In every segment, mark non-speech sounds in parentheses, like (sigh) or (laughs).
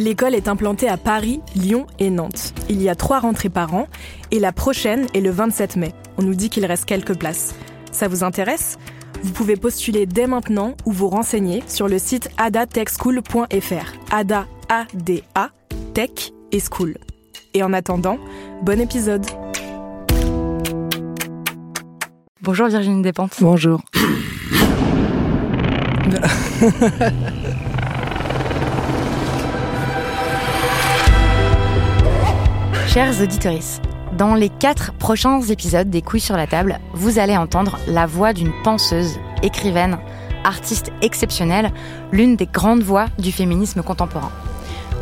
L'école est implantée à Paris, Lyon et Nantes. Il y a trois rentrées par an et la prochaine est le 27 mai. On nous dit qu'il reste quelques places. Ça vous intéresse? Vous pouvez postuler dès maintenant ou vous renseigner sur le site adatechschool.fr. Ada, A-D-A, Tech et School. Et en attendant, bon épisode Bonjour Virginie Despentes. Bonjour. (laughs) Chers auditeurs, dans les quatre prochains épisodes des Couilles sur la table, vous allez entendre la voix d'une penseuse, écrivaine, artiste exceptionnelle, l'une des grandes voix du féminisme contemporain.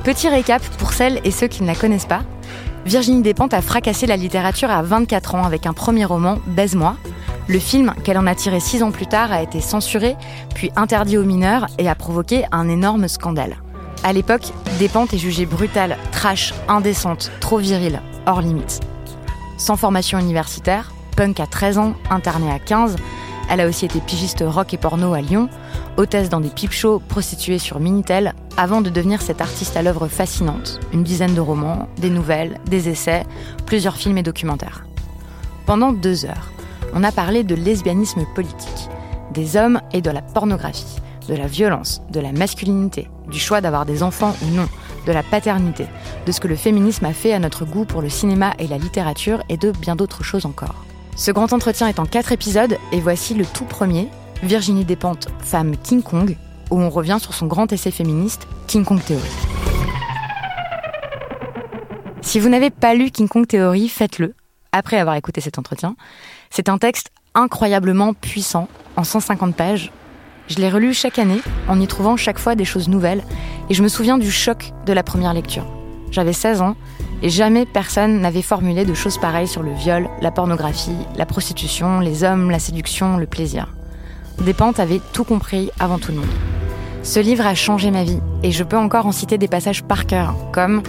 Petit récap pour celles et ceux qui ne la connaissent pas. Virginie Despentes a fracassé la littérature à 24 ans avec un premier roman, Baise-moi. Le film qu'elle en a tiré six ans plus tard a été censuré, puis interdit aux mineurs et a provoqué un énorme scandale. À l'époque, Despentes est jugée brutale, trash, indécente, trop virile, hors limite. Sans formation universitaire, punk à 13 ans, internée à 15, elle a aussi été pigiste rock et porno à Lyon, hôtesse dans des peep shows, prostituée sur Minitel, avant de devenir cette artiste à l'œuvre fascinante. Une dizaine de romans, des nouvelles, des essais, plusieurs films et documentaires. Pendant deux heures, on a parlé de lesbianisme politique, des hommes et de la pornographie, de la violence, de la masculinité, du choix d'avoir des enfants ou non, de la paternité, de ce que le féminisme a fait à notre goût pour le cinéma et la littérature et de bien d'autres choses encore. Ce grand entretien est en quatre épisodes et voici le tout premier, Virginie Despentes, femme King Kong, où on revient sur son grand essai féministe, King Kong Theory. Si vous n'avez pas lu King Kong Theory, faites-le, après avoir écouté cet entretien. C'est un texte incroyablement puissant, en 150 pages, je l'ai relu chaque année, en y trouvant chaque fois des choses nouvelles, et je me souviens du choc de la première lecture. J'avais 16 ans, et jamais personne n'avait formulé de choses pareilles sur le viol, la pornographie, la prostitution, les hommes, la séduction, le plaisir. Despentes avait tout compris avant tout le monde. Ce livre a changé ma vie, et je peux encore en citer des passages par cœur, comme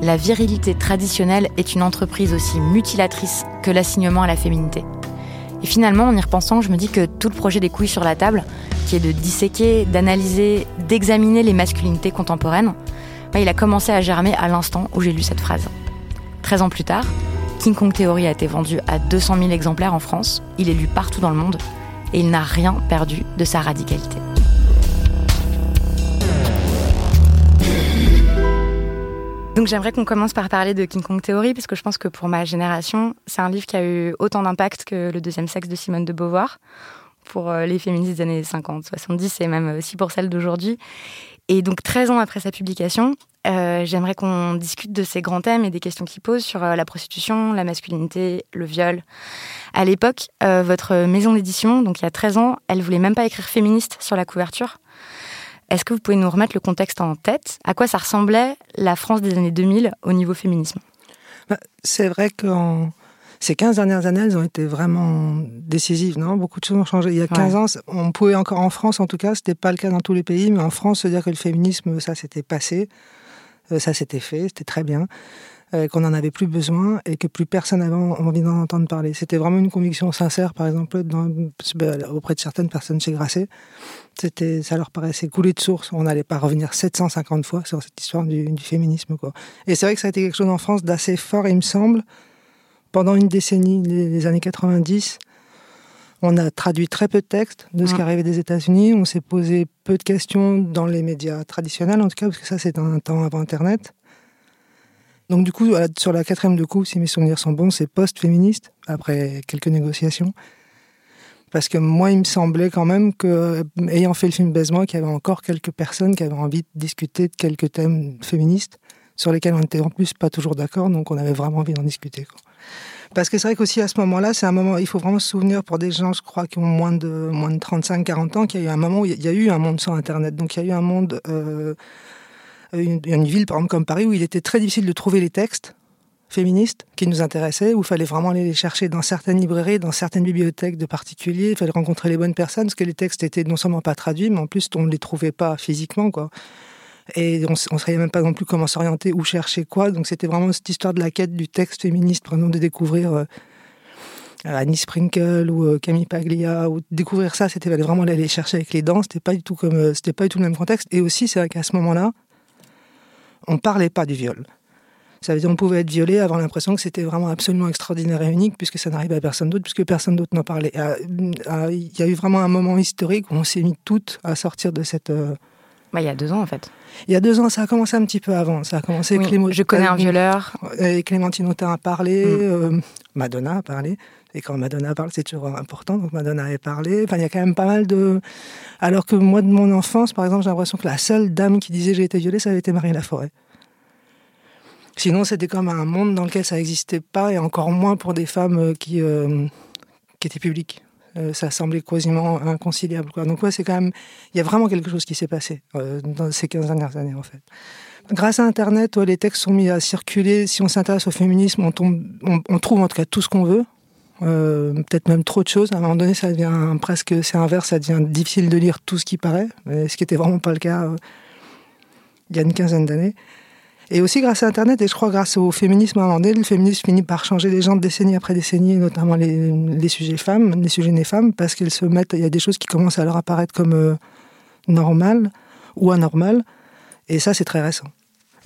La virilité traditionnelle est une entreprise aussi mutilatrice que l'assignement à la féminité. Et finalement, en y repensant, je me dis que tout le projet des couilles sur la table, qui est de disséquer, d'analyser, d'examiner les masculinités contemporaines, bah, il a commencé à germer à l'instant où j'ai lu cette phrase. 13 ans plus tard, King Kong Theory a été vendu à 200 000 exemplaires en France, il est lu partout dans le monde, et il n'a rien perdu de sa radicalité. Donc j'aimerais qu'on commence par parler de King Kong Theory, parce que je pense que pour ma génération, c'est un livre qui a eu autant d'impact que Le deuxième sexe de Simone de Beauvoir, pour euh, les féministes des années 50, 70 et même aussi pour celles d'aujourd'hui. Et donc 13 ans après sa publication, euh, j'aimerais qu'on discute de ces grands thèmes et des questions qu'il pose sur euh, la prostitution, la masculinité, le viol. À l'époque, votre maison d'édition, donc il y a 13 ans, elle voulait même pas écrire féministe sur la couverture. Est-ce que vous pouvez nous remettre le contexte en tête? À quoi ça ressemblait la France des années 2000 au niveau féminisme? Bah, C'est vrai que ces 15 dernières années, elles ont été vraiment décisives. Non? Beaucoup de choses ont changé. Il y a 15 ans, on pouvait encore en France, en tout cas, ce n'était pas le cas dans tous les pays, mais en France, se dire que le féminisme, ça s'était passé, euh, ça s'était fait, c'était très bien. Euh, qu'on n'en avait plus besoin et que plus personne n'avait envie d'en entendre parler. C'était vraiment une conviction sincère, par exemple, dans, bah, auprès de certaines personnes chez Grasset. C'était, ça leur paraissait couler de source. On n'allait pas revenir 750 fois sur cette histoire du, du féminisme. Quoi. Et c'est vrai que ça a été quelque chose en France d'assez fort, il me semble, pendant une décennie, les, années 90 On a traduit très peu de textes de ce qui arrivait des États-Unis. On s'est posé peu de questions dans les médias traditionnels, en tout cas, parce que ça, c'est un temps avant Internet. Donc, du coup, sur la quatrième de coup, si mes souvenirs sont bons, c'est post-féministe, après quelques négociations. Parce que moi, il me semblait quand même que, ayant fait le film Baise-moi, qu'il y avait encore quelques personnes qui avaient envie de discuter de quelques thèmes féministes sur lesquels on n'était en plus pas toujours d'accord, donc on avait vraiment envie d'en discuter. Parce que c'est vrai qu'aussi à ce moment-là, c'est un moment, il faut vraiment se souvenir pour des gens, je crois, qui ont moins de, moins de 35-40 ans, qu'il y a eu un moment où il y a eu un monde sans Internet. Donc il y a eu un monde, euh, une, une, ville par exemple comme Paris, où il était très difficile de trouver les textes féministes qui nous intéressaient, où il fallait vraiment aller les chercher dans certaines librairies, dans certaines bibliothèques de particuliers, il fallait rencontrer les bonnes personnes, parce que les textes étaient non seulement pas traduits, mais en plus on ne les trouvait pas physiquement, quoi. Et on ne savait même pas non plus comment s'orienter, ou chercher quoi. Donc c'était vraiment cette histoire de la quête du texte féministe, par exemple, de découvrir euh, Annie Sprinkle ou euh, Camille Paglia, ou découvrir ça, c'était vraiment aller chercher avec les dents. C'était pas du tout comme, euh, c'était pas du tout le même contexte. Et aussi, c'est vrai qu'à ce moment-là, on parlait pas du viol. Ça veut dire qu'on pouvait être violé, avoir l'impression que c'était vraiment absolument extraordinaire et unique, puisque ça n'arrivait à personne d'autre, puisque personne d'autre n'en parlait. Il y a eu vraiment un moment historique où on s'est mis toutes à sortir de cette, bah, il y a deux ans, en fait. Il y a deux ans, ça a commencé un petit peu avant. Ça a commencé. Oui, je connais un violeur. Et Clémentine Autain a parlé, mm. euh, Madonna a parlé. Et quand Madonna parle, c'est toujours important. Donc Madonna a parlé. Enfin, il y a quand même pas mal de. Alors que moi, de mon enfance, par exemple, j'ai l'impression que la seule dame qui disait j'ai été violée, ça avait été Marie Laforêt. Sinon, c'était comme un monde dans lequel ça n'existait pas, et encore moins pour des femmes euh, qui, euh, qui étaient publiques. Euh, ça semblait quasiment inconciliable. Donc ouais, c'est quand même, il y a vraiment quelque chose qui s'est passé dans ces 15 dernières années en fait. Grâce à Internet, les textes sont mis à circuler. Si on s'intéresse au féminisme, on, tombe, on, trouve en tout cas tout ce qu'on veut. Euh, peut-être même trop de choses. À un moment donné, ça devient presque, c'est inverse, ça devient difficile de lire tout ce qui paraît, ce qui n'était vraiment pas le cas il y a une quinzaine d'années. Et aussi grâce à Internet, et je crois grâce au féminisme donné, le féminisme finit par changer les gens décennie après décennie, notamment les, sujets femmes, les sujets des femmes, parce qu'ils se mettent, il y a des choses qui commencent à leur apparaître comme euh, normales ou anormales, et ça c'est très récent.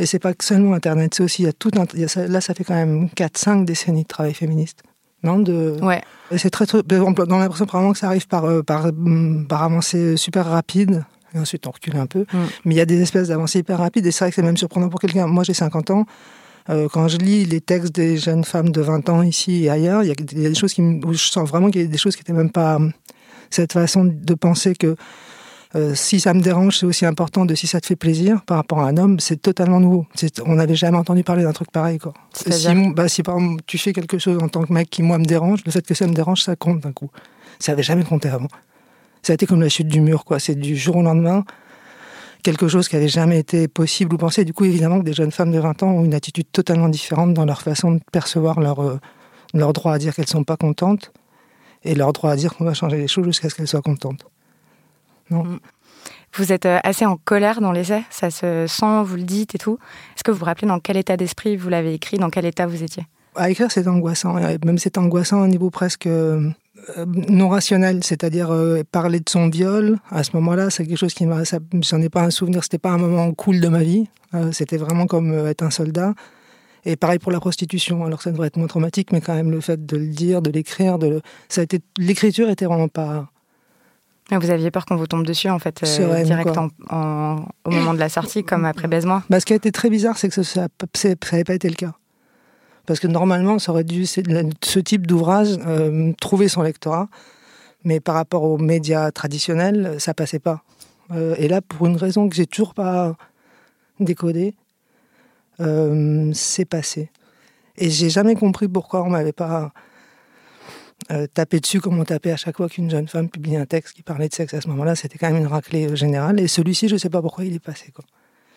Et c'est pas seulement Internet, c'est aussi, il y a tout là ça fait quand même 4-5 décennies de travail féministe. Non de... Ouais. C'est très, très, dans l'impression vraiment que ça arrive par, euh, par, par avancée super rapide, et ensuite on recule un peu. Mm. Mais il y a des espèces d'avancées hyper rapides, et c'est vrai que c'est même surprenant pour quelqu'un. Moi j'ai 50 ans, euh, quand je lis les textes des jeunes femmes de 20 ans ici et ailleurs, il y, a, des choses qui, où je sens vraiment qu'il y a des choses qui n'étaient même pas cette façon de penser que euh, si ça me dérange, c'est aussi important de si ça te fait plaisir par rapport à un homme, c'est totalement nouveau. On n'avait jamais entendu parler d'un truc pareil. Quoi. Si, bah, si par exemple tu fais quelque chose en tant que mec qui moi me dérange, le fait que ça me dérange, ça compte d'un coup. Ça n'avait jamais compté avant ça a été comme la chute du mur, quoi. C'est du jour au lendemain quelque chose qui n'avait jamais été possible ou pensé. Du coup, évidemment, que des jeunes femmes de 20 ans ont une attitude totalement différente dans leur façon de percevoir leur, euh, leur droit à dire qu'elles ne sont pas contentes et leur droit à dire qu'on va changer les choses jusqu'à ce qu'elles soient contentes. Non mm. Vous êtes euh, assez en colère dans l'essai, ça se sent, vous le dites et tout. Est-ce que vous vous rappelez dans quel état d'esprit vous l'avez écrit, dans quel état vous étiez? À écrire, c'est angoissant. Même c'est angoissant à un niveau presque euh, euh, non rationnel, c'est-à-dire euh, parler de son viol. À ce moment-là, c'est quelque chose qui m'a, j'en ai pas un souvenir. C'était pas un moment cool de ma vie. Euh, c'était vraiment comme être un soldat. Et pareil pour la prostitution. Alors ça devrait être moins traumatique, mais quand même le fait de le dire, de l'écrire, de ça a été, l'écriture était vraiment pas. Vous aviez peur qu'on vous tombe dessus, en fait, direct au moment de la sortie, comme après Baise-moi bah, Ce qui a été très bizarre, c'est que ça n'avait pas été le cas. Parce que normalement, ça aurait dû, ce type d'ouvrage, euh, trouver son lectorat. Mais par rapport aux médias traditionnels, ça passait pas. Euh, et là, pour une raison que j'ai toujours pas décodée, euh, c'est passé. Et j'ai jamais compris pourquoi on m'avait pas tapé dessus comme on tapait à chaque fois qu'une jeune femme publiait un texte qui parlait de sexe à ce moment-là. C'était quand même une raclée générale. Et celui-ci, je sais pas pourquoi il est passé. Quoi.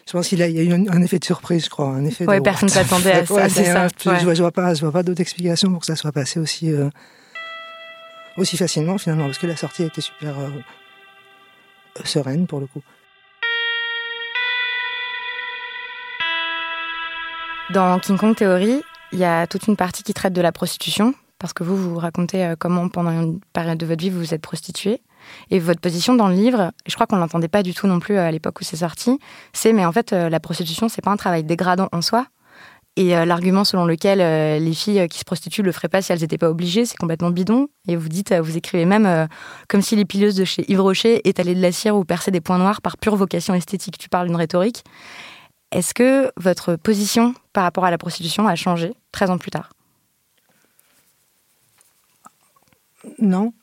Je pense qu'il y a eu un, effet de surprise, je crois. Un effet ouais, personne ne s'attendait à ça. c'est ça. Je, ne vois, pas, vois pas d'autre explication pour que ça soit passé aussi, euh, aussi facilement, finalement, parce que la sortie a été super euh, sereine, pour le coup. Dans King Kong Theory, il y a toute une partie qui traite de la prostitution, parce que vous, vous racontez euh, comment, pendant une période de votre vie, vous vous êtes prostituée. Et votre position dans le livre, je crois qu'on ne l'entendait pas du tout non plus à l'époque où c'est sorti, c'est mais en fait, euh, la prostitution, c'est pas un travail dégradant en soi. Et euh, l'argument selon lequel euh, les filles qui se prostituent le feraient pas si elles n'étaient pas obligées, c'est complètement bidon. Et vous dites, vous écrivez même comme si les pileuses de chez Yves Rocher étalaient de la cire ou perçaient des points noirs par pure vocation esthétique. Tu parles d'une rhétorique. Est-ce que votre position par rapport à la prostitution a changé 13 ans plus tard? Non,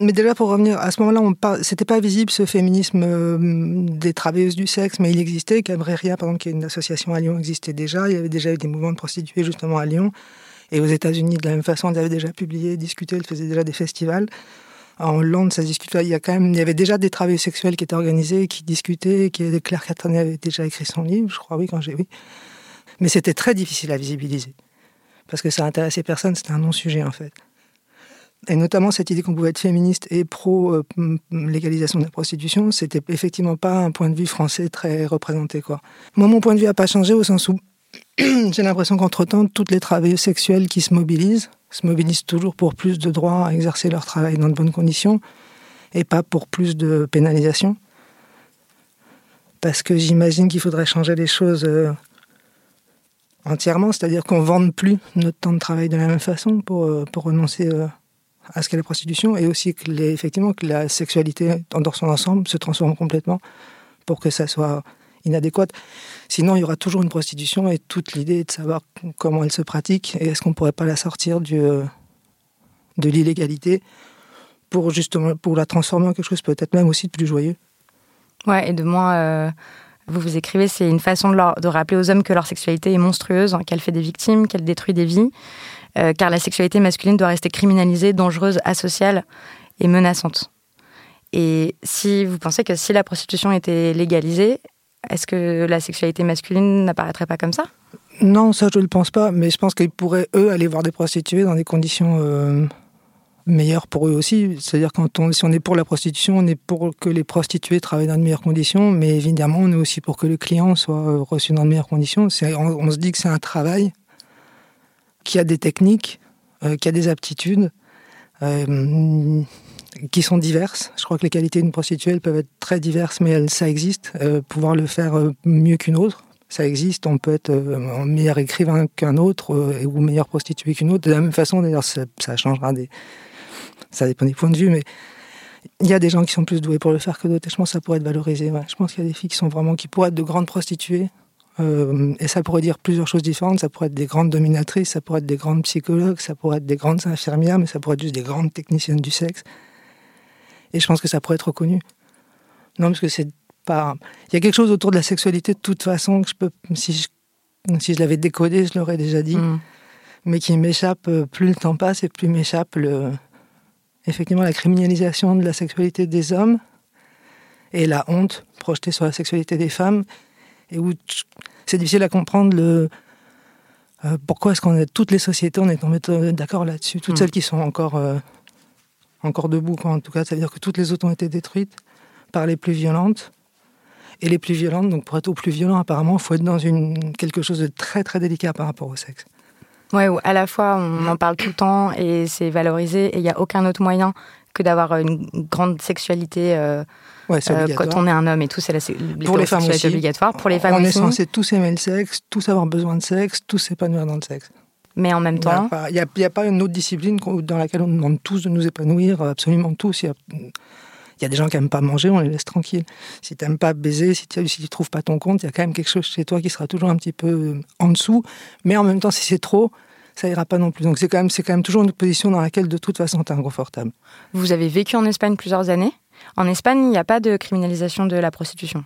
mais déjà pour revenir, à ce moment-là, c'était pas visible ce féminisme euh, des travailleuses du sexe, mais il existait. Cambrieria, par exemple, qui une association à Lyon, existait déjà. Il y avait déjà eu des mouvements de prostituées justement à Lyon. Et aux États-Unis, de la même façon, ils avaient déjà publié, discuté, ils faisaient déjà des festivals. En Hollande, ça discutait. Il y a quand même, il y avait déjà des travailleurs sexuels qui étaient organisés, qui discutaient, qui Claire Castanet avait déjà écrit son livre, je crois, oui, quand j'ai oui. Mais c'était très difficile à visibiliser parce que ça intéressait personne. C'était un non-sujet en fait et notamment cette idée qu'on pouvait être féministe et pro-légalisation de la prostitution, c'était effectivement pas un point de vue français très représenté. Quoi. Moi, mon point de vue n'a pas changé au sens où (clears throat) j'ai l'impression qu'entre-temps, toutes les travailleuses sexuelles qui se mobilisent, se mobilisent toujours pour plus de droits à exercer leur travail dans de bonnes conditions et pas pour plus de pénalisation. Parce que j'imagine qu'il faudrait changer les choses euh, entièrement, c'est-à-dire qu'on ne vende plus notre temps de travail de la même façon pour, euh, pour renoncer euh, à ce qu'est la prostitution et aussi que les, effectivement que la sexualité dans son ensemble se transforme complètement pour que ça soit inadéquate. Sinon, il y aura toujours une prostitution et toute l'idée de savoir comment elle se pratique et est-ce qu'on ne pourrait pas la sortir du, euh, de l'illégalité pour justement pour la transformer en quelque chose peut-être même aussi de plus joyeux. Ouais, et de moins. Euh, vous vous écrivez, c'est une façon de, rappeler aux hommes que leur sexualité est monstrueuse, qu'elle fait des victimes, qu'elle détruit des vies. Euh, car la sexualité masculine doit rester criminalisée, dangereuse, asociale et menaçante. Et si vous pensez que si la prostitution était légalisée, est-ce que la sexualité masculine n'apparaîtrait pas comme ça? Non, ça je ne le pense pas, mais je pense qu'ils pourraient, eux, aller voir des prostituées dans des conditions euh, meilleures pour eux aussi. C'est-à-dire quand on, si on est pour la prostitution, on est pour que les prostituées travaillent dans de meilleures conditions, mais évidemment on est aussi pour que le client soit reçu dans de meilleures conditions. On, on se dit que c'est un travail qui a des techniques, euh, qui a des aptitudes, euh, qui sont diverses. Je crois que les qualités d'une prostituée peuvent être très diverses, mais ça existe. Euh, pouvoir le faire mieux qu'une autre, ça existe. On peut être meilleur écrivain qu'un autre ou meilleur prostituée qu'une autre. De la même façon, d'ailleurs, ça, changera des. Ça dépend des points de vue, mais il y a des gens qui sont plus doués pour le faire que d'autres. Et je pense que ça pourrait être valorisé. Je pense qu'il y a des filles qui sont vraiment qui pourraient être de grandes prostituées euh, et ça pourrait dire plusieurs choses différentes. Ça pourrait être des grandes dominatrices, ça pourrait être des grandes psychologues, ça pourrait être des grandes infirmières, mais ça pourrait être juste des grandes techniciennes du sexe. Et je pense que ça pourrait être reconnu. Non, parce que c'est pas. Il y a quelque chose autour de la sexualité de toute façon que je peux. Si je, si je l'avais décodé, je l'aurais déjà dit. Mm. Mais qui m'échappe, euh, plus le temps passe et plus m'échappe le. Effectivement, la criminalisation de la sexualité des hommes et la honte projetée sur la sexualité des femmes et où c'est difficile à comprendre le, euh, pourquoi est-ce qu'on toutes les sociétés, on est d'accord là-dessus, toutes hmm. celles qui sont encore, euh, encore debout, en tout cas, c'est-à-dire que toutes les autres ont été détruites par les plus violentes. Et les plus violentes, donc pour être au plus violent, apparemment, il faut être dans une, quelque chose de très très délicat par rapport au sexe. Ouais, à la fois on en parle tout le temps et c'est valorisé et il n'y a aucun autre moyen que d'avoir une grande sexualité. Euh, Ouais, euh, quand on est un homme et tout, c'est la pour les femmes aussi. obligatoire. Pour les femmes on aussi. est censé tous aimer le sexe, tous avoir besoin de sexe, tous s'épanouir dans le sexe. Mais en même temps, il n'y a, a, pas une autre discipline dans laquelle on demande tous de nous épanouir, absolument tous. Il y a, il y a des gens qui n'aiment pas manger, on les laisse tranquilles. Si tu n'aimes pas baiser, si tu ne trouves pas ton compte, il y a quand même quelque chose chez toi qui sera toujours un petit peu euh, en dessous. Mais en même temps, si c'est trop, ça ira pas non plus. Donc c'est quand même, c'est quand même toujours une position dans laquelle de toute façon tu es inconfortable. Vous avez vécu en Espagne plusieurs années? En Espagne, il n'y a pas de criminalisation de la prostitution.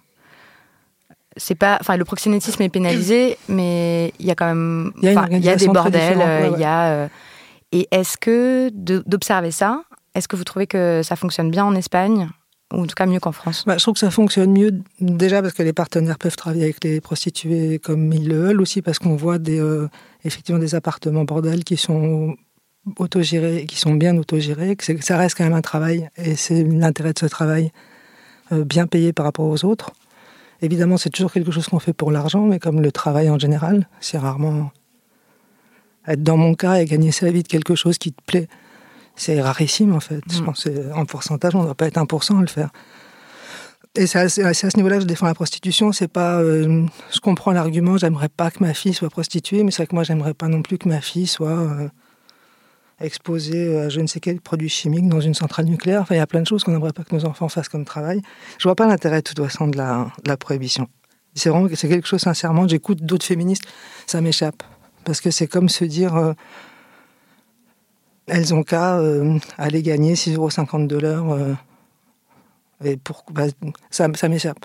C'est pas, enfin, le proxénétisme est pénalisé, mais il y a quand même, il y a, des bordels, il y a. Euh, et est-ce que d'observer ça, est-ce que vous trouvez que ça fonctionne bien en Espagne ou en tout cas mieux qu'en France? Bah, Je trouve que ça fonctionne mieux déjà parce que les partenaires peuvent travailler avec les prostituées comme ils le veulent, aussi parce qu'on voit des, euh, effectivement des appartements bordels qui sont autogérés, qui sont bien autogérés, que ça reste quand même un travail, et c'est l'intérêt de ce travail, euh, bien payé par rapport aux autres. Évidemment, c'est toujours quelque chose qu'on fait pour l'argent, mais comme le travail en général, c'est rarement être dans mon cas et gagner sa vie de quelque chose qui te plaît. C'est rarissime en fait. Je mm. pense en pourcentage, on ne doit pas être 1% à le faire. Et c'est à, ce niveau-là que je défends la prostitution. C'est pas, euh, je comprends l'argument, j'aimerais pas que ma fille soit prostituée, mais c'est vrai que moi, j'aimerais pas non plus que ma fille soit euh, exposée à je ne sais quel produit chimique dans une centrale nucléaire. Enfin, il y a plein de choses qu'on n'aimerait pas que nos enfants fassent comme travail. Je vois pas l'intérêt, de toute façon, de la, prohibition. C'est vraiment quelque chose, sincèrement, j'écoute d'autres féministes, ça m'échappe. Parce que c'est comme se dire, euh, elles ont qu'à aller gagner 6,50 euros de l'heure et pour, bah, ça m'échappe.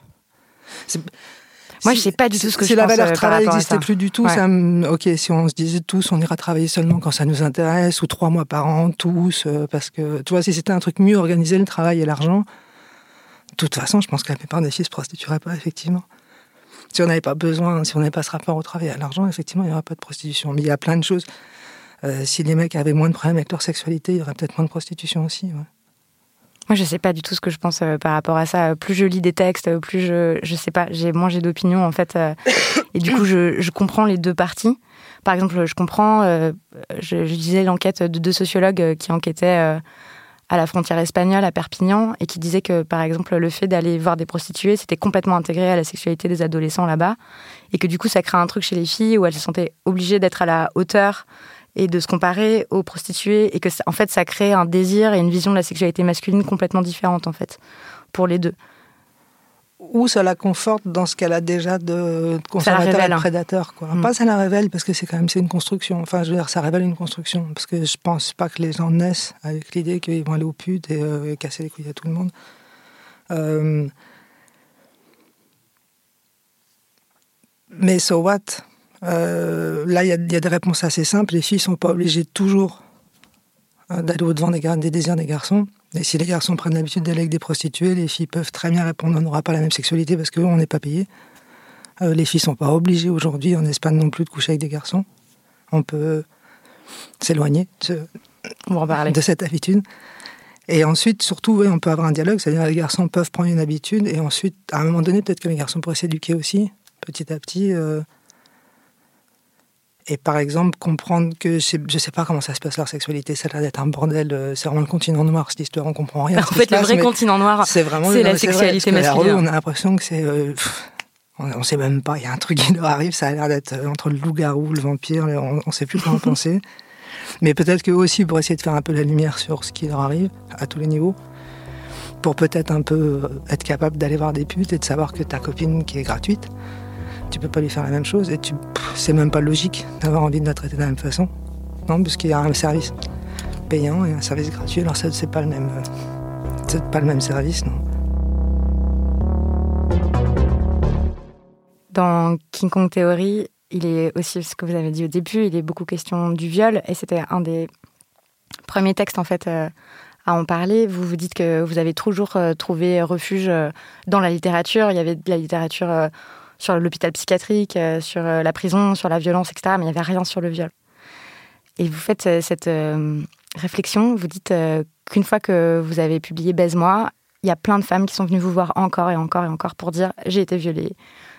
Moi, je sais pas du tout ce que je pense. Si la valeur euh, travail n'existait plus du tout, ça ok, si on se disait tous, on ira travailler seulement quand ça nous intéresse, ou trois mois par an, tous, euh, parce que, tu vois, si c'était un truc mieux organisé, le travail et l'argent, de toute façon, je pense que la plupart des filles se prostitueraient pas, effectivement. Si on n'avait pas besoin, si on n'avait pas ce rapport au travail et à l'argent, effectivement, il n'y aurait pas de prostitution. Mais il y a plein de choses. Euh, si les mecs avaient moins de problèmes avec leur sexualité, il y aurait peut-être moins de prostitution aussi. Ouais. Moi, je sais pas du tout ce que je pense euh, par rapport à ça. Plus je lis des textes, plus je, je sais pas, j'ai moins j'ai d'opinions en fait, euh, et du coup, je, je, comprends les deux parties. Par exemple, je comprends, euh, je, je, disais l'enquête de deux sociologues qui enquêtaient à la frontière espagnole, à Perpignan, et qui disaient que, par exemple, le fait d'aller voir des prostituées, c'était complètement intégré à la sexualité des adolescents là-bas, et que du coup, ça crée un truc chez les filles où elles se sentaient obligées d'être à la hauteur et de se comparer aux prostituées et que en fait ça crée un désir et une vision de la sexualité masculine complètement différente en fait pour les deux. Ou ça la conforte dans ce qu'elle a déjà de conservateur et de hein. prédateur. Quoi. Mm. Pas ça la révèle parce que c'est quand même c'est une construction. Enfin, je veux dire, ça révèle une construction parce que je pense pas que les gens naissent avec l'idée qu'ils vont aller au putes et, euh, casser les couilles à tout le monde. Euh, mais so what? Euh, là, il y, a des réponses assez simples. Les filles sont pas obligées toujours euh, d'aller au-devant des, des, désirs des garçons. Et si les garçons prennent l'habitude d'aller avec des prostituées, les filles peuvent très bien répondre on n'aura pas la même sexualité parce qu'on n'est pas payé. Euh, les filles sont pas obligées aujourd'hui en Espagne non plus de coucher avec des garçons. On peut s'éloigner de, de, cette habitude. Et ensuite, surtout, on peut avoir un dialogue, c'est-à-dire les garçons peuvent prendre une habitude et ensuite, à un moment donné, peut-être que les garçons pourraient s'éduquer aussi, petit à petit. Et par exemple, comprendre que je ne sais pas comment ça se passe leur sexualité, ça a l'air d'être un bordel. Euh, c'est vraiment le continent noir, cette histoire, on comprend rien. En fait, le vrai continent noir, c'est vraiment la sexualité masculine. on a l'impression que c'est. Euh, on ne sait même pas, il y a un truc qui leur arrive, ça a l'air d'être euh, entre le loup-garou, le vampire, on ne sait plus comment penser. (laughs) Mais peut-être qu'eux aussi, pour essayer de faire un peu la lumière sur ce qui leur arrive, à tous les niveaux, pour peut-être un peu être capable d'aller voir des putes et de savoir que ta copine qui est gratuite, tu peux pas lui faire la même chose et tu, c'est même pas logique d'avoir envie de la traiter de la même façon. Non, parce qu'il y a un service payant et un service gratuit. Alors ça, c'est pas le même, c'est pas le même service, non. Dans King Kong Theory, il est aussi ce que vous avez dit au début, il est beaucoup question du viol et c'était un des premiers textes en fait euh, à en parler. Vous vous dites que vous avez toujours euh, trouvé refuge euh, dans la littérature. Il y avait de la littérature sur l'hôpital psychiatrique, euh, sur euh, la prison, sur la violence, etc. Mais il n'y avait rien sur le viol. Et vous faites euh, cette réflexion, vous dites qu'une fois que vous avez publié Baise-moi, il y a plein de femmes qui sont venues vous voir encore et encore et encore pour dire j'ai été violée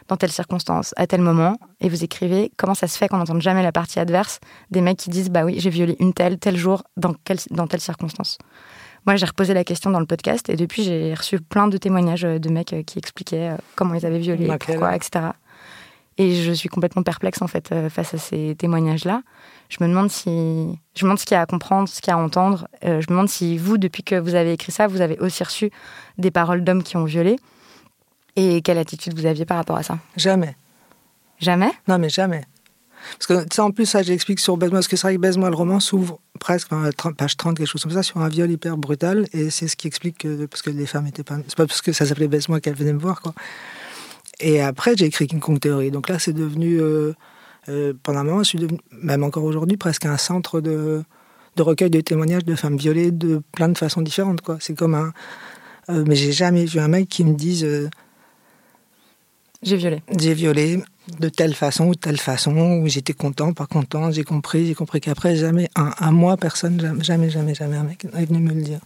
dans telle circonstance, à tel moment, et vous écrivez comment ça se fait qu'on n'entende jamais la partie adverse des mecs qui disent bah oui j'ai violé une telle tel jour dans, dans telle circonstance? Moi, j'ai reposé la question dans le podcast et depuis, j'ai reçu plein de témoignages euh, de mecs euh, qui expliquaient euh, comment ils avaient violé, pourquoi, etc. Et je suis complètement perplexe en fait face à ces témoignages-là. Je me demande si, je me demande ce qu'il y a à comprendre, ce qu'il y a à entendre. je me demande si vous, depuis que vous avez écrit ça, vous avez aussi reçu des paroles d'hommes qui ont violé. Et quelle attitude vous aviez par rapport à ça? Jamais. Jamais? Non, mais jamais. Parce que ça, en plus, ça, j'explique sur Baise-moi, parce que c'est vrai que Baise-moi, le roman s'ouvre presque, page 30, quelque chose comme ça, sur un viol hyper brutal, et c'est ce qui explique que, parce que les femmes étaient pas. C'est pas parce que ça s'appelait Baise-moi qu'elles venaient me voir, quoi. Et après, j'ai écrit King Kong Theory. Donc là, c'est devenu, euh, euh, pendant un moment, je suis devenu, même encore aujourd'hui, presque un centre de, de recueil de témoignages de femmes violées de plein de façons différentes, quoi. C'est comme un. Euh, mais j'ai jamais vu un mec qui me dise. j'ai violé. J'ai violé de telle façon ou de telle façon, où j'étais content, pas content, j'ai compris, j'ai compris qu'après, jamais, un, un mois, personne, jamais, jamais, jamais un mec est venu me le dire.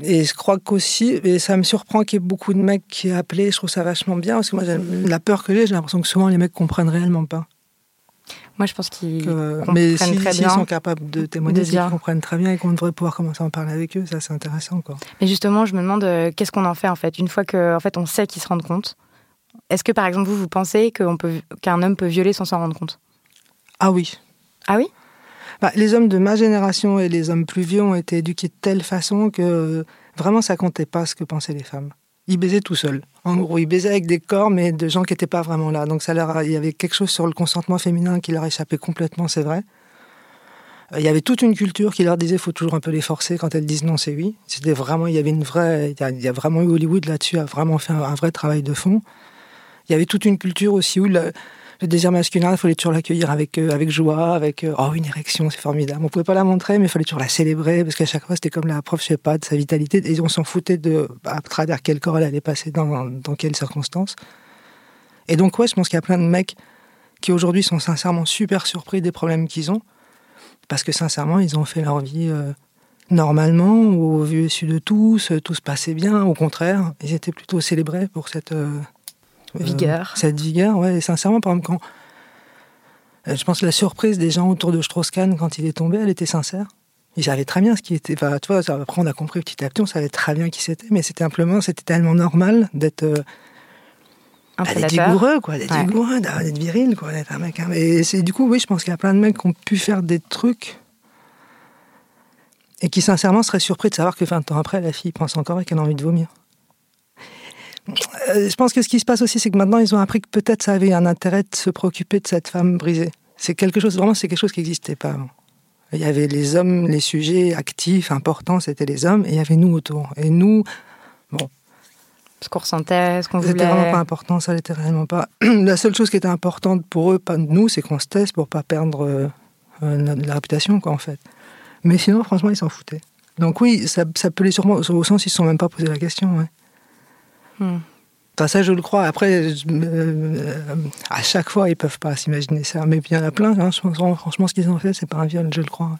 Et je crois qu'aussi, et ça me surprend qu'il y ait beaucoup de mecs qui aient appelé, je trouve ça vachement bien, parce que moi, la peur que j'ai, j'ai l'impression que souvent les mecs comprennent réellement pas. Moi, je pense qu'ils Mais si, très bien. sont capables de témoigner, ils comprennent très bien et qu'on devrait pouvoir commencer à en parler avec eux. Ça, c'est intéressant. Quoi. Mais justement, je me demande euh, qu'est-ce qu'on en fait, en fait, une fois qu'en en fait, on sait qu'ils se rendent compte. Est-ce que, par exemple, vous, vous pensez qu'un homme peut violer sans s'en rendre compte? Ah oui. Ah oui? Bah, Les hommes de ma génération et les hommes plus vieux ont été éduqués de telle façon que vraiment, ça comptait pas ce que pensaient les femmes ils baisaient tout seuls. En gros, ils baisaient avec des corps, mais de gens qui n'étaient pas vraiment là. Donc ça leur, il y avait quelque chose sur le consentement féminin qui leur échappait complètement, c'est vrai. Il y avait toute une culture qui leur disait faut toujours un peu les forcer quand elles disent non, c'est oui. C'était vraiment, il y avait une vraie, il y a, vraiment eu Hollywood là-dessus a vraiment fait un, vrai travail de fond. Il y avait toute une culture aussi où le désir masculin, il fallait toujours l'accueillir avec, euh, avec joie, avec euh, oh, une érection, c'est formidable. On pouvait pas la montrer, mais il fallait toujours la célébrer, parce qu'à chaque fois, c'était comme la preuve, je sais pas, de sa vitalité. Et on s'en foutait de à travers quel corps elle allait passer, dans, dans quelles circonstances. Et donc, ouais, je pense qu'il y a plein de mecs qui aujourd'hui sont sincèrement super surpris des problèmes qu'ils ont, parce que sincèrement, ils ont fait leur vie euh, normalement, au vu et su de tous, tout se passait bien. Au contraire, ils étaient plutôt célébrés pour cette Vigueur. cette vigueur, ouais. Et sincèrement, par exemple, quand. Euh, je pense que la surprise des gens autour de Strauss-Kahn quand il est tombé, elle était sincère. Ils savaient très bien ce qui était. Enfin, tu vois, après, on a compris petit à petit, on savait très bien qui c'était, mais c'était simplement, c'était tellement normal d'être. Euh, un bah, d'être vigoureux, quoi, d'être vigoureux, d'être viril, quoi, d'être un mec. Hein. Et c'est du coup, oui, je pense qu'il y a plein de mecs qui ont pu faire des trucs et qui, sincèrement, seraient surpris de savoir que 20 ans après, la fille pense encore et qu'elle a envie de vomir. Euh, je pense que ce qui se passe aussi, c'est que maintenant, ils ont appris que peut-être ça avait un intérêt de se préoccuper de cette femme brisée. C'est quelque chose, vraiment, c'est quelque chose qui n'existait pas avant. Il y avait les hommes, les sujets actifs, importants, c'était les hommes, et il y avait nous autour. Et nous, bon. Ce qu'on ressentait, ce qu'on voulait. C'était vraiment pas important, ça l'était réellement pas. (clears throat) La seule chose qui était importante pour eux, pas nous, c'est qu'on se teste pour pas perdre euh, euh, la réputation, quoi, en fait. Mais sinon, franchement, ils s'en foutaient. Donc oui, ça, ça peut les sûrement, au sens, ils ne se sont même pas posé la question, ouais. Hmm. ça, je le crois. Après, euh, à chaque fois, ils peuvent pas s'imaginer ça. Mais il y en a plein. Hein. franchement, ce qu'ils ont fait, c'est pas un viol, je le crois.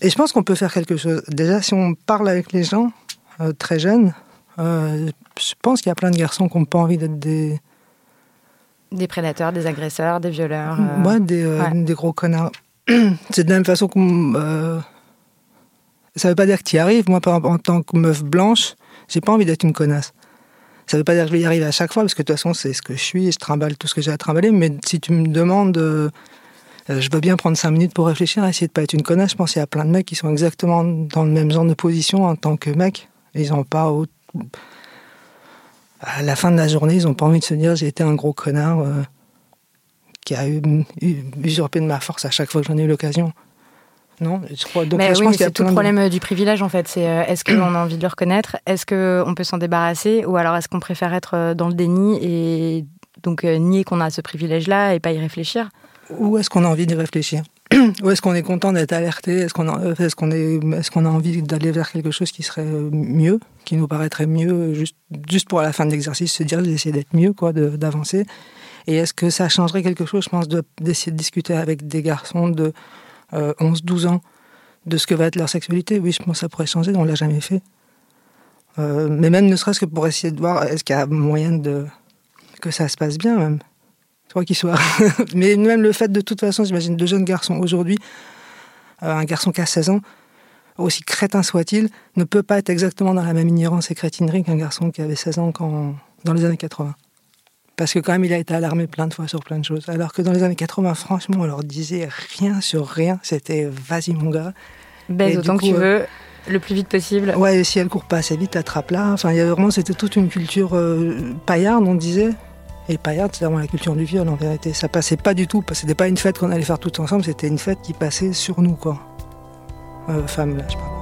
Et je pense qu'on peut faire quelque chose. Déjà, si on parle avec les gens euh, très jeunes, euh, je pense qu'il y a plein de garçons qui n'ont pas envie d'être des. Des prédateurs, des agresseurs, des violeurs. Ouais, des, des, gros connards. (clears throat) c'est de la même façon que. ça veut pas dire que tu y arrives. Moi, en tant que meuf blanche, j'ai pas envie d'être une connasse. Ça veut pas dire que je vais y arriver à chaque fois, parce que de toute façon, c'est ce que je suis, je trimballe tout ce que j'ai à trimballer. Mais si tu me demandes, euh, je veux bien prendre cinq minutes pour réfléchir, essayer de pas être une connasse. Je pense qu'il y a plein de mecs qui sont exactement dans le même genre de position en tant que mec. Ils ont pas. À la fin de la journée, ils ont pas envie de se dire j'ai été un gros connard euh, qui a usurpé de ma force à chaque fois que j'en ai eu l'occasion. Non, je crois. Donc, mais oui, c'est tout le problème du privilège en fait. C'est euh, est-ce qu'on a envie de le reconnaître? Est-ce qu'on peut s'en débarrasser? Ou alors est-ce qu'on préfère être euh, dans le déni et donc euh, nier qu'on a ce privilège-là et pas y réfléchir? Ou est-ce qu'on a envie d'y réfléchir? Ou est-ce qu'on est content d'être alerté? Est-ce qu'on a, est qu'on est, est qu'on a envie d'aller vers quelque chose qui serait mieux, qui nous paraîtrait mieux, juste, juste pour à la fin de l'exercice se dire d'essayer d'être mieux, quoi, d'avancer? Et est-ce que ça changerait quelque chose Je pense d'essayer de discuter avec des garçons de 11-12 euh, ans de ce que va être leur sexualité, oui, je pense que ça pourrait changer, on ne l'a jamais fait. Euh, mais même ne serait-ce que pour essayer de voir, est-ce qu'il y a moyen de que ça se passe bien, même. Toi qu'il soit. (laughs) mais même le fait, de toute façon, j'imagine deux jeunes garçons aujourd'hui, euh, un garçon qui a 16 ans, aussi crétin soit-il, ne peut pas être exactement dans la même ignorance et crétinerie qu'un garçon qui avait 16 ans dans les années 80. Parce que quand même, il a été alarmé plein de fois sur plein de choses. Alors que dans les années 80, franchement, on leur disait rien sur rien. C'était vas-y mon gars. Baise autant que tu veux, euh, le plus vite possible. Ouais, et si elle court pas assez vite, attrape-la. Enfin, il y a vraiment, c'était toute une culture euh, paillarde, on disait. Et paillarde, c'est vraiment la culture du viol en vérité. Ça passait pas du tout. C'était pas une fête qu'on allait faire tout ensemble, c'était une fête qui passait sur nous, quoi. Euh, femmes, là, je parle.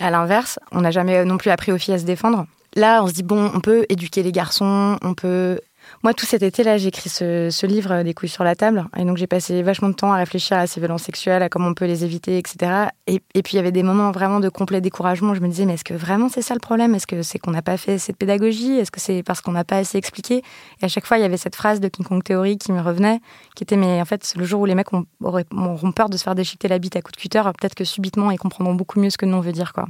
À l'inverse, on n'a jamais non plus appris aux filles à se défendre. Là, on se dit, bon, on peut éduquer les garçons, on peut moi, tout cet été-là, j'ai écrit ce, livre euh, Des couilles sur la table. Et donc, j'ai passé vachement de temps à réfléchir à ces violences sexuelles, à comment on peut les éviter, etc. Et, puis, il y avait des moments vraiment de complet découragement. Je me disais, mais est-ce que vraiment c'est ça le problème? Est-ce que c'est qu'on n'a pas fait assez de pédagogie? Est-ce que c'est parce qu'on n'a pas assez expliqué? Et à chaque fois, il y avait cette phrase de King Kong Theory qui me revenait, qui était, mais en fait, le jour où les mecs auront peur de se faire déchiqueter la bite à coups de cutter, peut-être que subitement, ils comprendront beaucoup mieux ce que nous on veut dire, quoi.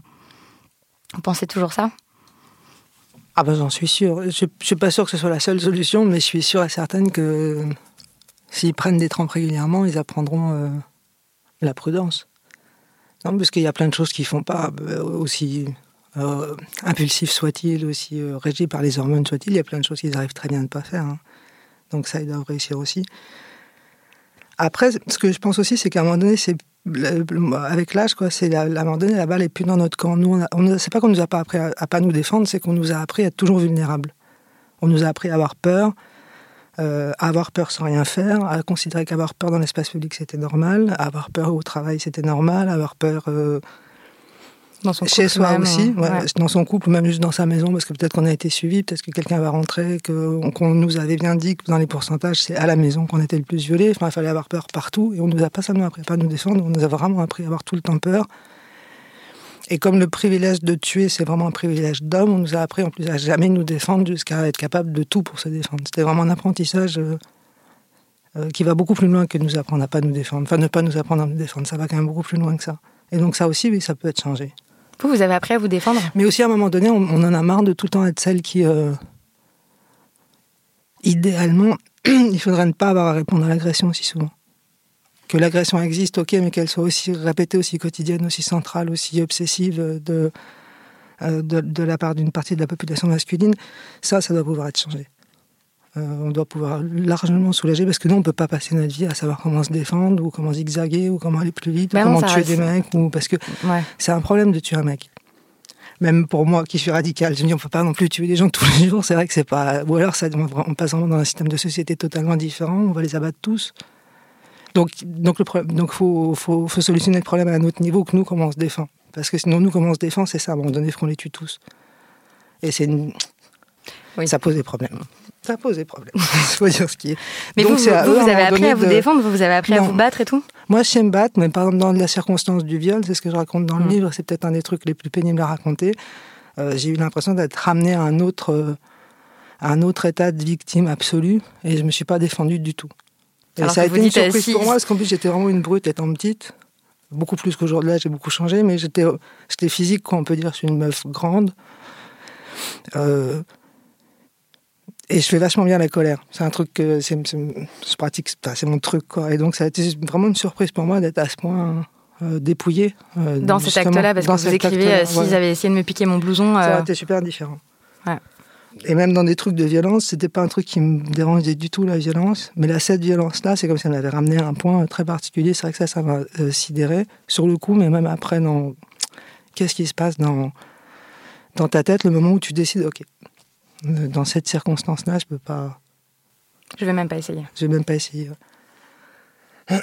Vous pensez toujours ça ah ben j'en suis sûr. Je, ne suis pas sûr que ce soit la seule solution, mais je suis sûr et certaine que s'ils prennent des trempes régulièrement, ils apprendront euh, la prudence. Non, parce qu'il y a plein de choses qui font pas euh, aussi euh, impulsifs soient-ils, aussi régis par les hormones soient-ils. Il y a plein de choses qu'ils arrivent très bien à ne pas faire. Hein. Donc ça, ils doivent réussir aussi. Après, ce que je pense aussi, c'est qu'à un moment donné, c'est avec l'âge, quoi, c'est à un moment donné, la balle est plus dans notre camp. Nous, on, c'est pas qu'on nous a pas appris à, pas nous défendre, c'est qu'on nous a appris à être toujours vulnérables. On nous a appris à avoir peur, euh, à avoir peur sans rien faire, à considérer qu'avoir peur dans l'espace public c'était normal, à avoir peur au travail c'était normal, à avoir peur euh, dans son Chez soi aussi, ouais, dans son couple, même juste dans sa maison, parce que peut-être qu'on a été suivi, peut-être que quelqu'un va rentrer, qu'on nous avait bien dit que dans les pourcentages, c'est à la maison qu'on était le plus violé. Enfin, il fallait avoir peur partout, et on nous a pas seulement appris à pas nous défendre, on nous a vraiment appris à avoir tout le temps peur. Et comme le privilège de tuer, c'est vraiment un privilège d'homme, on nous a appris en plus à jamais nous défendre jusqu'à être capable de tout pour se défendre. C'était vraiment un apprentissage euh, euh, qui va beaucoup plus loin que nous apprendre à pas nous défendre. Enfin, ne pas nous apprendre à nous défendre, ça va quand même beaucoup plus loin que ça. Et donc ça aussi, oui, ça peut être changé. Vous, vous avez appris à vous défendre? Mais aussi, à un moment donné, on, en a marre de tout le temps être celle qui... Euh, idéalement, (clears throat) il faudrait ne pas avoir à répondre à l'agression aussi souvent. Que l'agression existe, ok, mais qu'elle soit aussi répétée, aussi quotidienne, aussi centrale, aussi obsessive de, euh, de, de la part d'une partie de la population masculine, ça, ça doit pouvoir être changé. Euh, on doit pouvoir largement soulager parce que nous, on ne peut pas passer notre vie à savoir comment se défendre ou comment zigzaguer ou comment aller plus vite ou bah comment tuer des mecs ou parce que c'est un problème de tuer un mec. Même pour moi qui suis radical, je me dis on peut pas non plus tuer des gens tous les jours. C'est vrai que c'est pas. Ou alors ça, on passe vraiment dans un système de société totalement différent. On va les abattre tous. Donc, donc, le donc faut, faut, faut solutionner le problème à un autre niveau que nous, comment on se défend. Parce que sinon, nous, comment on se défend, c'est ça, à un moment donné, qu'on les tue tous. Et c'est oui. ça pose des problèmes ça pose des problèmes. (laughs) faut dire ce qui est. Mais vous, vous, avez appris à vous défendre, vous avez appris à vous battre et tout? Moi, je sais me battre, mais par exemple, dans la circonstance du viol, c'est ce que je raconte dans le mm. livre, c'est peut-être un des trucs les plus pénibles à raconter. Euh, j'ai eu l'impression d'être ramené à un autre, euh, un autre état de victime absolue, et je me suis pas défendue du tout. Et ça a été une surprise pour moi, parce qu'en plus, j'étais vraiment une brute étant petite. Beaucoup plus qu'aujourd'hui, là, j'ai beaucoup changé, mais j'étais, j'étais physique, quoi, on peut dire, je suis une meuf grande. Euh, et je fais vachement bien la colère. C'est un truc que c'est, je pratique, c'est mon truc. Quoi. Et donc ça a été vraiment une surprise pour moi d'être à ce point euh, dépouillé. Euh, dans cet acte-là, parce que vous écrivez, euh, s'ils avaient essayé de me piquer mon blouson... Ça a été super différent. Ouais. Et même dans des trucs de violence, c'était pas un truc qui me dérangeait du tout, la violence. Mais là, cette violence-là, c'est comme si elle m'avait ramené à un point très particulier. C'est vrai que ça, ça m'a sidéré sur le coup, mais même après, dans... qu'est-ce qui se passe dans, dans ta tête, le moment où tu décides, ok, dans cette circonstance-là, je peux pas. Je vais même pas essayer. Je vais même pas essayer. (clears throat)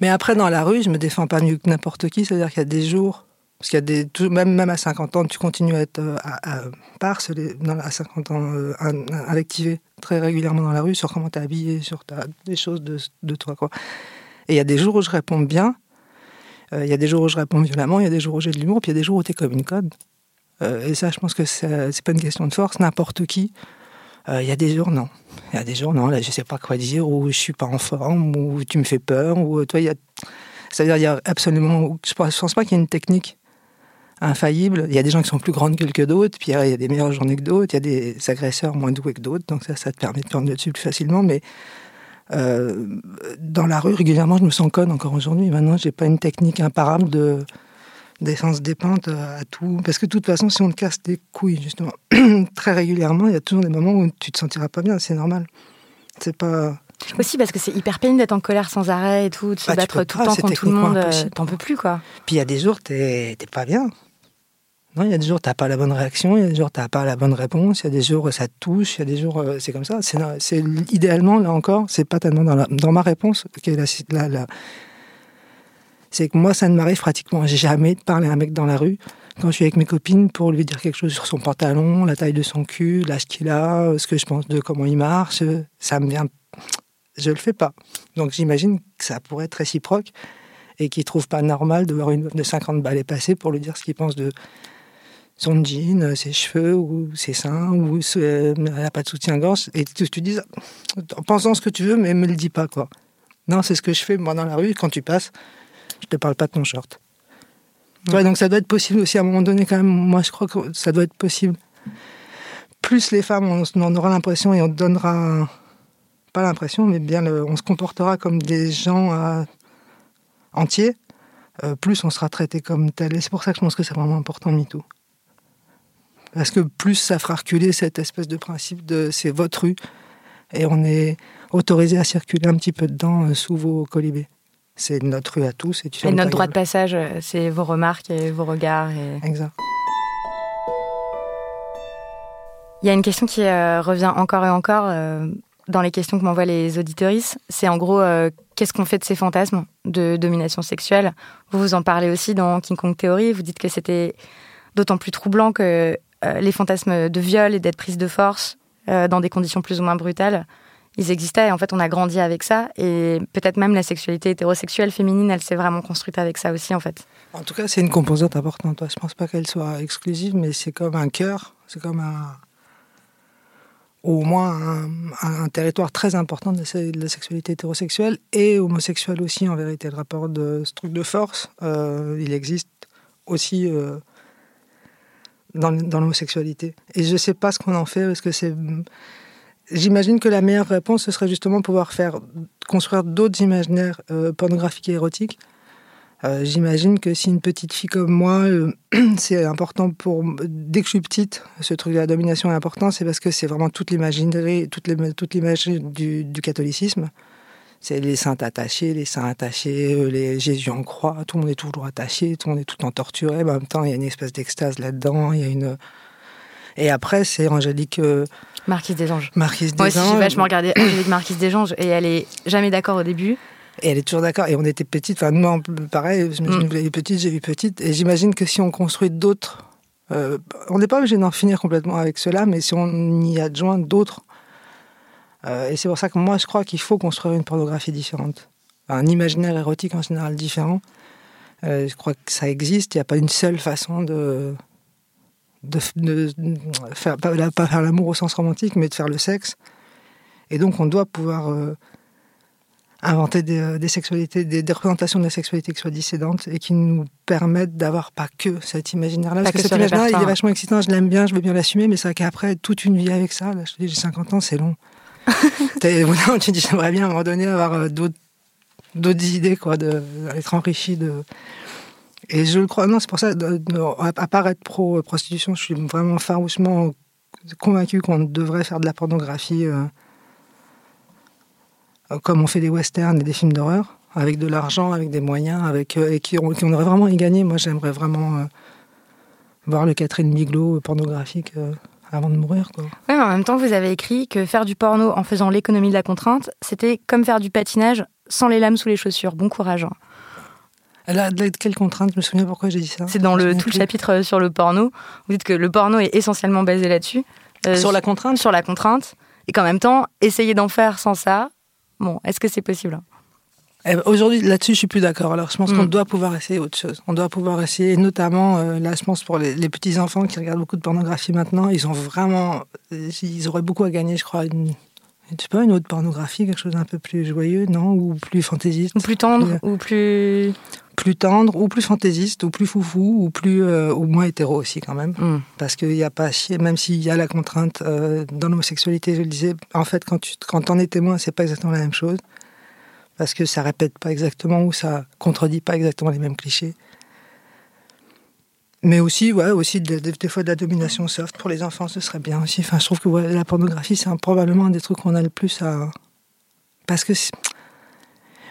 Mais après, dans la rue, je me défends pas mieux que n'importe qui. C'est-à-dire qu'il y a des jours, parce qu'il y a des, même, même à 50 ans, tu continues à être euh, à, à, à 50 ans, euh, invectivé très régulièrement dans la rue sur comment tu es habillé, sur ta, des choses de, de, toi. Quoi. Et il y a des jours où je réponds bien, euh, il y a des jours où je réponds violemment, il y a des jours où j'ai de l'humour, puis il y a des jours où tu es comme une code. Euh, et ça, je pense que c'est pas une question de force. N'importe qui. Euh, il y a des jours, non. Il y a des jours, non, là, je sais pas quoi dire, ou je suis pas en forme, ou tu me fais peur, ou toi, il y a. C'est-à-dire, il y a absolument. Je pense, pas qu'il y ait une technique infaillible. Il y a des gens qui sont plus grandes que d'autres, puis il y a des meilleures journées que d'autres, il y a des agresseurs moins doués que d'autres, donc ça, ça te permet de prendre dessus plus facilement, mais euh, dans la rue, régulièrement, je me sens conne encore aujourd'hui. Maintenant, j'ai pas une technique imparable de d'essence dépente à tout. Parce que de toute façon, si on te casse des couilles, justement, (clears throat) très régulièrement, il y a toujours des moments où tu te sentiras pas bien. C'est normal. C'est pas. Aussi parce que c'est hyper pénible d'être en colère sans arrêt et tout, de se Bah, battre tout le temps contre tout le monde. euh. T'en peux plus, quoi. Puis il y a des jours, t'es t'es pas bien. Non, il y a des jours, t'as pas la bonne réaction, il y a des jours, t'as pas la bonne réponse, il y a des jours, ça te touche, il y a des jours, euh, c'est comme ça. C'est c'est- idéalement, là encore, c'est pas tellement dans, la- dans ma réponse qui est la, la- la- c'est que moi, ça ne m'arrive pratiquement jamais de parler à un mec dans la rue quand je suis avec mes copines pour lui dire quelque chose sur son pantalon, la taille de son cul, l'âge qu'il a, euh, ce que je pense de comment il marche. euh, Ça me vient. Je le fais pas. Donc j'imagine que ça pourrait être réciproque et qu'il trouve pas normal de voir une meuf de 50 balais passer pour lui dire ce qu'il pense de son jean, euh, ses cheveux ou ses seins ou elle n'a pas de soutien-gorge et tu, tu dis en pensant ce que tu veux mais me le dis pas quoi. Non, c'est ce que je fais moi dans la rue quand tu passes, je te parle pas de ton short. Ouais, donc ça doit être possible aussi à un moment donné quand même. Moi, je crois que ça doit être possible. Plus les femmes, on, on aura l'impression et on donnera pas l'impression, mais bien le- on se comportera comme des gens euh, entiers. euh, plus on sera traité comme tel. Et c'est pour ça que je pense que c'est vraiment important MeToo. Parce que plus ça fera reculer cette espèce de principe de c'est votre rue et on est autorisé à circuler un petit peu dedans euh, sous vos colibés. C'est notre rue à tous et tu Et notre droit de passage, euh, c'est vos remarques et vos regards. Et... Exact. Il y a une question qui euh, revient encore et encore euh, dans les questions que m'envoient les auditorices. C'est en gros, euh, qu'est-ce qu'on fait de ces fantasmes de domination sexuelle? Vous vous en parlez aussi dans King Kong Theory. Vous dites que c'était d'autant plus troublant que les fantasmes de viol et d'être prise de force dans des conditions plus ou moins brutales, ils existaient. En fait, on a grandi avec ça. Et peut-être même la sexualité hétérosexuelle féminine, elle s'est vraiment construite avec ça aussi, en fait. En tout cas, c'est une composante importante. Je pense pas qu'elle soit exclusive, mais c'est comme un cœur, c'est comme un. Au moins un, territoire très important de la, sexualité hétérosexuelle et homosexuelle aussi, en vérité. Le rapport de ce truc de force, euh, il existe aussi euh, dans, l'homosexualité. Et je sais pas ce qu'on en fait, parce que c'est. J'imagine que la meilleure réponse, ce serait justement pouvoir faire construire d'autres imaginaires euh, pornographiques et érotiques euh, J'imagine que si une petite fille comme moi, euh, (clears throat) c'est important pour dès que je suis petite, ce truc de la domination est important, c'est parce que c'est vraiment toute l'imagerie, toute l'image du, catholicisme. C'est les saints attachés, les saints attachés, les Jésus en croix, tout le monde est toujours attaché, tout le monde est tout le temps torturé, mais en même temps il y a une espèce d'extase là-dedans, il y a une et après c'est Angélique euh, Marquise des Anges. Marquise Moi aussi, j'ai Desanges. vachement regardé Angélique Marquise des Anges et elle est jamais d'accord au début. Et elle est toujours d'accord. Et on était petites. Enfin, moi, pareil, je me Mm. vous l'avez petite, j'ai vu petite. Et j'imagine que si on construit d'autres. euh, on n'est pas obligé d'en finir complètement avec cela, mais si on y adjoint d'autres. euh, et c'est pour ça que moi, je crois qu'il faut construire une pornographie différente. Un imaginaire érotique en général différent. Euh, je crois que ça existe. Il n'y a pas une seule façon de. De, de- faire, pas, pas faire l'amour au sens romantique, mais de faire le sexe. Et donc, on doit pouvoir. euh, inventer des, euh, des sexualités, des, des représentations de la sexualité qui soient dissédantes et qui nous permettent d'avoir pas que cet imaginaire-là. Parce que que cet imaginaire, il est vachement excitant, je l'aime bien, je veux bien l'assumer, mais c'est vrai qu'après, toute une vie avec ça, là, je te dis, j'ai 50 ans, c'est long. (laughs) Voilà, tu dis, j'aimerais bien à un moment donné avoir euh, d'autres d'autres idées, quoi, de- d'être enrichi de. Et je crois, non, c'est pour ça, à part être pro-prostitution, je suis vraiment farouchement convaincu qu'on devrait faire de la pornographie euh, euh, comme on fait des westerns et des films d'horreur, avec de l'argent, avec des moyens, avec, euh, et qui, on, qui on aurait vraiment y gagné. Moi, j'aimerais vraiment euh, voir le Catherine Bigelow euh, pornographique euh, avant de mourir. Quoi. Oui, mais en même temps, vous avez écrit que faire du porno en faisant l'économie de la contrainte, c'était comme faire du patinage sans les lames sous les chaussures. Bon courage. hein. Elle a de quelle contrainte Je me souviens pourquoi j'ai dit ça. C'est dans le tout le chapitre sur le porno. Vous dites que le porno est essentiellement basé là-dessus. Euh, Sur la contrainte sur la contrainte. Et qu'en même temps, essayer d'en faire sans ça, bon, est-ce que c'est possible Eh ben, Aujourd'hui, là-dessus, je suis plus d'accord. Alors, je pense qu'on Mm. doit pouvoir essayer autre chose. On doit pouvoir essayer, notamment, euh, là, je pense pour les, les petits enfants qui regardent beaucoup de pornographie maintenant, ils ont vraiment, ils auraient beaucoup à gagner, je crois. Une, je sais pas, une autre pornographie, quelque chose d'un peu plus joyeux, non, ou plus fantaisiste, Ou plus tendre, ou plus... plus tendre, ou plus fantaisiste, ou plus foufou, ou plus, euh, ou moins hétéro aussi quand même. Hmm. Parce qu'il n'y a pas même s'il y a la contrainte euh, dans l'homosexualité, je le disais, en fait, quand tu quand en es témoin, c'est pas exactement la même chose. parce que ça répète pas exactement ou ça contredit pas exactement les mêmes clichés. Mais aussi, ouais, aussi des, fois de la domination soft pour les enfants, ce serait bien aussi. Enfin, je trouve que la pornographie, c'est probablement un des trucs qu'on a le plus à. Parce que.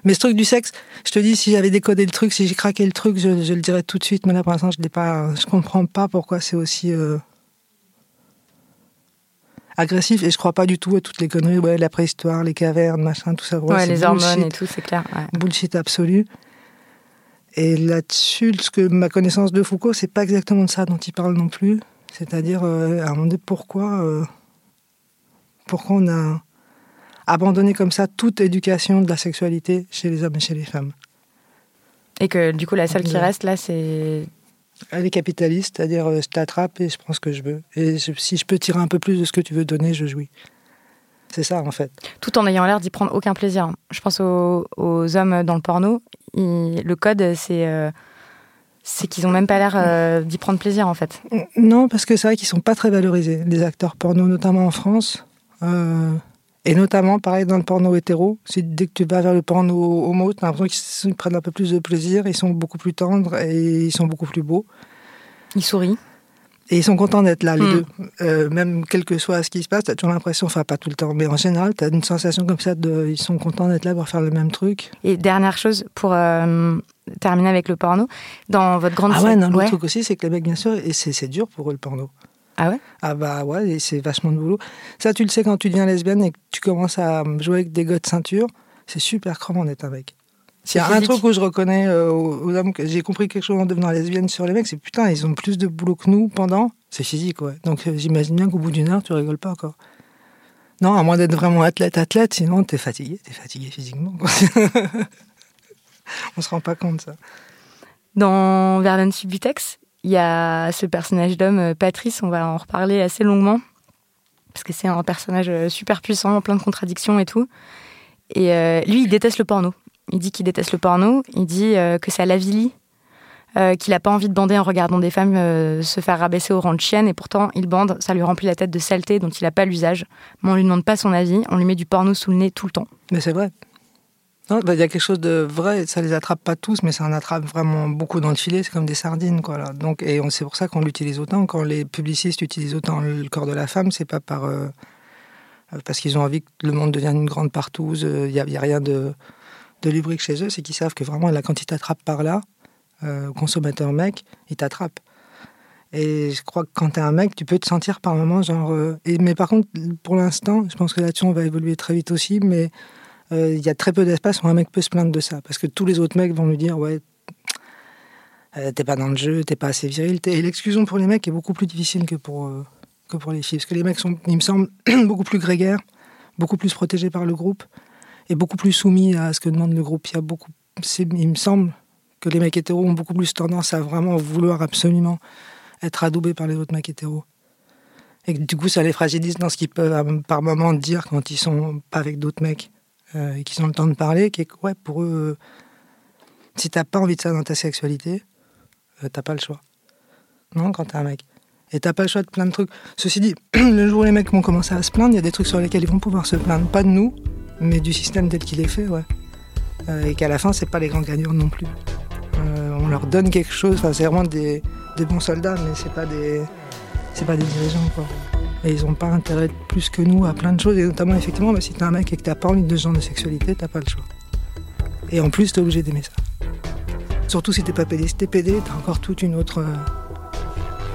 Mais ce truc du sexe, je te dis, si j'avais décodé le truc, si j'ai craqué le truc, je, le dirais tout de suite. Mais là, pour l'instant, je ne pas. Je comprends pas pourquoi c'est aussi. Euh, agressif et je crois pas du tout à toutes les conneries, ouais, la préhistoire, les cavernes, machin, tout ça. Ouais, les hormones et tout, c'est clair. Bullshit absolu. Et là-dessus, ce que ma connaissance de Foucault, c'est pas exactement de ça dont il parle non plus. C'est-à-dire, euh, à un moment donné, pourquoi, euh, pourquoi on a abandonné comme ça toute éducation de la sexualité chez les hommes et chez les femmes. Et que du coup, la seule qui reste là, c'est. Elle est capitaliste, c'est-à-dire euh, je t'attrape et je prends ce que je veux. Et si je peux tirer un peu plus de ce que tu veux donner, je jouis. C'est ça, en fait. Tout en ayant l'air d'y prendre aucun plaisir. Je pense aux, hommes dans le porno. le code, c'est euh, c'est qu'ils n'ont même pas l'air euh, d'y prendre plaisir, en fait. Non, parce que c'est vrai qu'ils sont pas très valorisés, les acteurs porno, notamment en France. Euh, et notamment, pareil, dans le porno hétéro. Dès que tu vas vers le porno homo, tu as l'impression qu'ils prennent un peu plus de plaisir, ils sont beaucoup plus tendres et ils sont beaucoup plus beaux. Ils sourient. Et ils sont contents d'être là, les hmm. deux. Euh, même quel que soit ce qui se passe, tu as toujours l'impression, enfin pas tout le temps, mais en général, tu as une sensation comme ça de. Ils sont contents d'être là pour faire le même truc. Et dernière chose, pour euh, terminer avec le porno, dans votre grande. Ah ouais, non, le truc aussi, c'est que les mecs, bien sûr, et c'est dur pour eux le porno. Ah ouais? Ah bah ouais, c'est vachement de boulot. Ça, tu le sais quand tu deviens lesbienne et que tu commences à jouer avec des gars de ceinture, c'est super crevant d'être un mec. S'il y a un truc où je reconnais euh, aux, hommes que j'ai compris quelque chose en devenant lesbienne sur les mecs, c'est putain, ils ont plus de boulot que nous pendant. C'est physique, ouais. Donc euh, j'imagine bien qu'au bout d'une heure, tu rigoles pas encore. Non, à moins d'être vraiment athlète, athlète, sinon t'es fatigué, t'es fatigué physiquement. (laughs) On se rend pas compte ça. Dans Vernon Subutex, il y a ce personnage d'homme, euh, Patrice, on va en reparler assez longuement, parce que c'est un personnage super puissant, plein de contradictions et tout. Et lui, il déteste le porno. Il dit qu'il déteste le porno. Il dit euh, que ça l'avilit, euh, qu'il n'a pas envie de bander en regardant des femmes euh, se faire rabaisser au rang de chienne. Et pourtant, il bande, ça lui remplit la tête de saleté dont il n'a pas l'usage. Mais on lui demande pas son avis. On lui met du porno sous le nez tout le temps. Mais c'est vrai. Bah, il y a quelque chose de vrai, ça les attrape pas tous, mais ça en attrape vraiment beaucoup dans le filet, c'est comme des sardines. Quoi. Donc, et c'est pour ça qu'on l'utilise autant. Quand les publicistes utilisent autant le corps de la femme, c'est pas par, parce qu'ils ont envie que le monde devienne une grande partouze, il n'y a, a, rien de, de lubrique chez eux, c'est qu'ils savent que vraiment, là, quand ils t'attrapent par là, euh, consommateur mec, ils t'attrapent. Et je crois que quand t'es un mec, tu peux te sentir par moments genre. Euh, et, mais par contre, pour l'instant, je pense que là-dessus, on va évoluer très vite aussi, mais euh, il y a très peu d'espace où un mec peut se plaindre de ça. Parce que tous les autres mecs vont lui dire Ouais, t'es pas dans le jeu, t'es pas assez viril. Et l'exclusion pour les mecs est beaucoup plus difficile que pour, que pour les filles. Parce que les mecs sont, il me semble, (clears throat) beaucoup plus grégaires, beaucoup plus protégés par le groupe est beaucoup plus soumis à ce que demande le groupe. Il, y a beaucoup, il me semble que les mecs hétéros ont beaucoup plus tendance à vraiment vouloir absolument être adoubés par les autres mecs hétéros. Et du coup, ça les fragilise dans ce qu'ils peuvent euh, par moments dire quand ils sont pas avec d'autres mecs euh, et qu'ils ont le temps de parler. Qui ouais, pour eux, euh, si t'as pas envie de ça dans ta sexualité, t'as pas le choix. Non, quand t'es un mec. Et t'as pas le choix de plein de trucs. Ceci dit, (clears throat) le jour où les mecs vont commencer à se plaindre, il y a des trucs sur lesquels ils vont pouvoir se plaindre. Pas de nous, mais du système tel qu'il est fait, ouais. Euh, et qu'à la fin, c'est pas les grands gagnants non plus. Euh, on leur donne quelque chose, enfin, c'est vraiment des, des, bons soldats, mais c'est pas des, c'est pas des dirigeants, quoi. Et ils ont pas intérêt plus que nous à plein de choses, et notamment, effectivement, bah, si t'es un mec et que t'as pas envie de ce genre de sexualité, t'as pas le choix. Et en plus, t'es obligé d'aimer ça. Surtout si t'es pas pédé. Si t'es pédé, t'as encore toute une autre euh,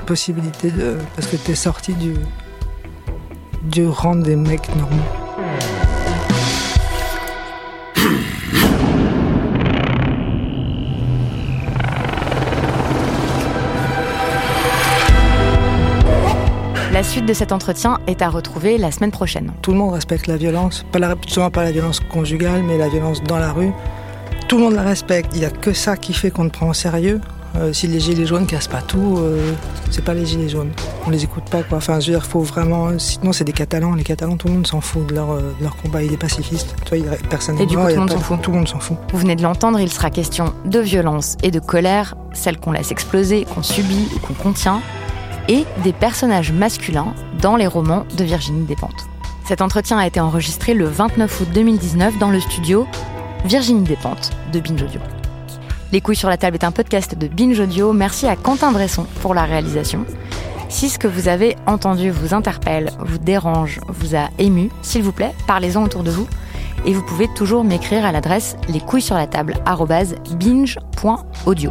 possibilité de. parce que t'es sorti du. du rang des mecs normaux. Suite de cet entretien est à retrouver la semaine prochaine. Tout le monde respecte la violence, pas la, souvent pas la violence conjugale, mais la violence dans la rue. Tout le monde la respecte. Il n'y a que ça qui fait qu'on te prend au sérieux. Euh, si les gilets jaunes cassent pas tout, euh, c'est pas les gilets jaunes. On les écoute pas quoi. Enfin, je veux dire, faut vraiment. Sinon, c'est des Catalans. Les Catalans, tout le monde s'en fout de leur, euh, leur combat. Il est pacifiste. Tu vois, personne. Et du coup, tout le monde s'en fout. Tout le monde s'en fout. Vous venez de l'entendre. Il sera question de violence et de colère, celle qu'on laisse exploser, qu'on subit ou qu'on contient et des personnages masculins dans les romans de Virginie Despentes. Cet entretien a été enregistré le 29 août 2019 dans le studio Virginie Despentes de Binge Audio. Les couilles sur la table est un podcast de Binge Audio. Merci à Quentin Bresson pour la réalisation. Si ce que vous avez entendu vous interpelle, vous dérange, vous a ému, s'il vous plaît, parlez-en autour de vous. Et vous pouvez toujours m'écrire à l'adresse les couilles sur la table binge.audio.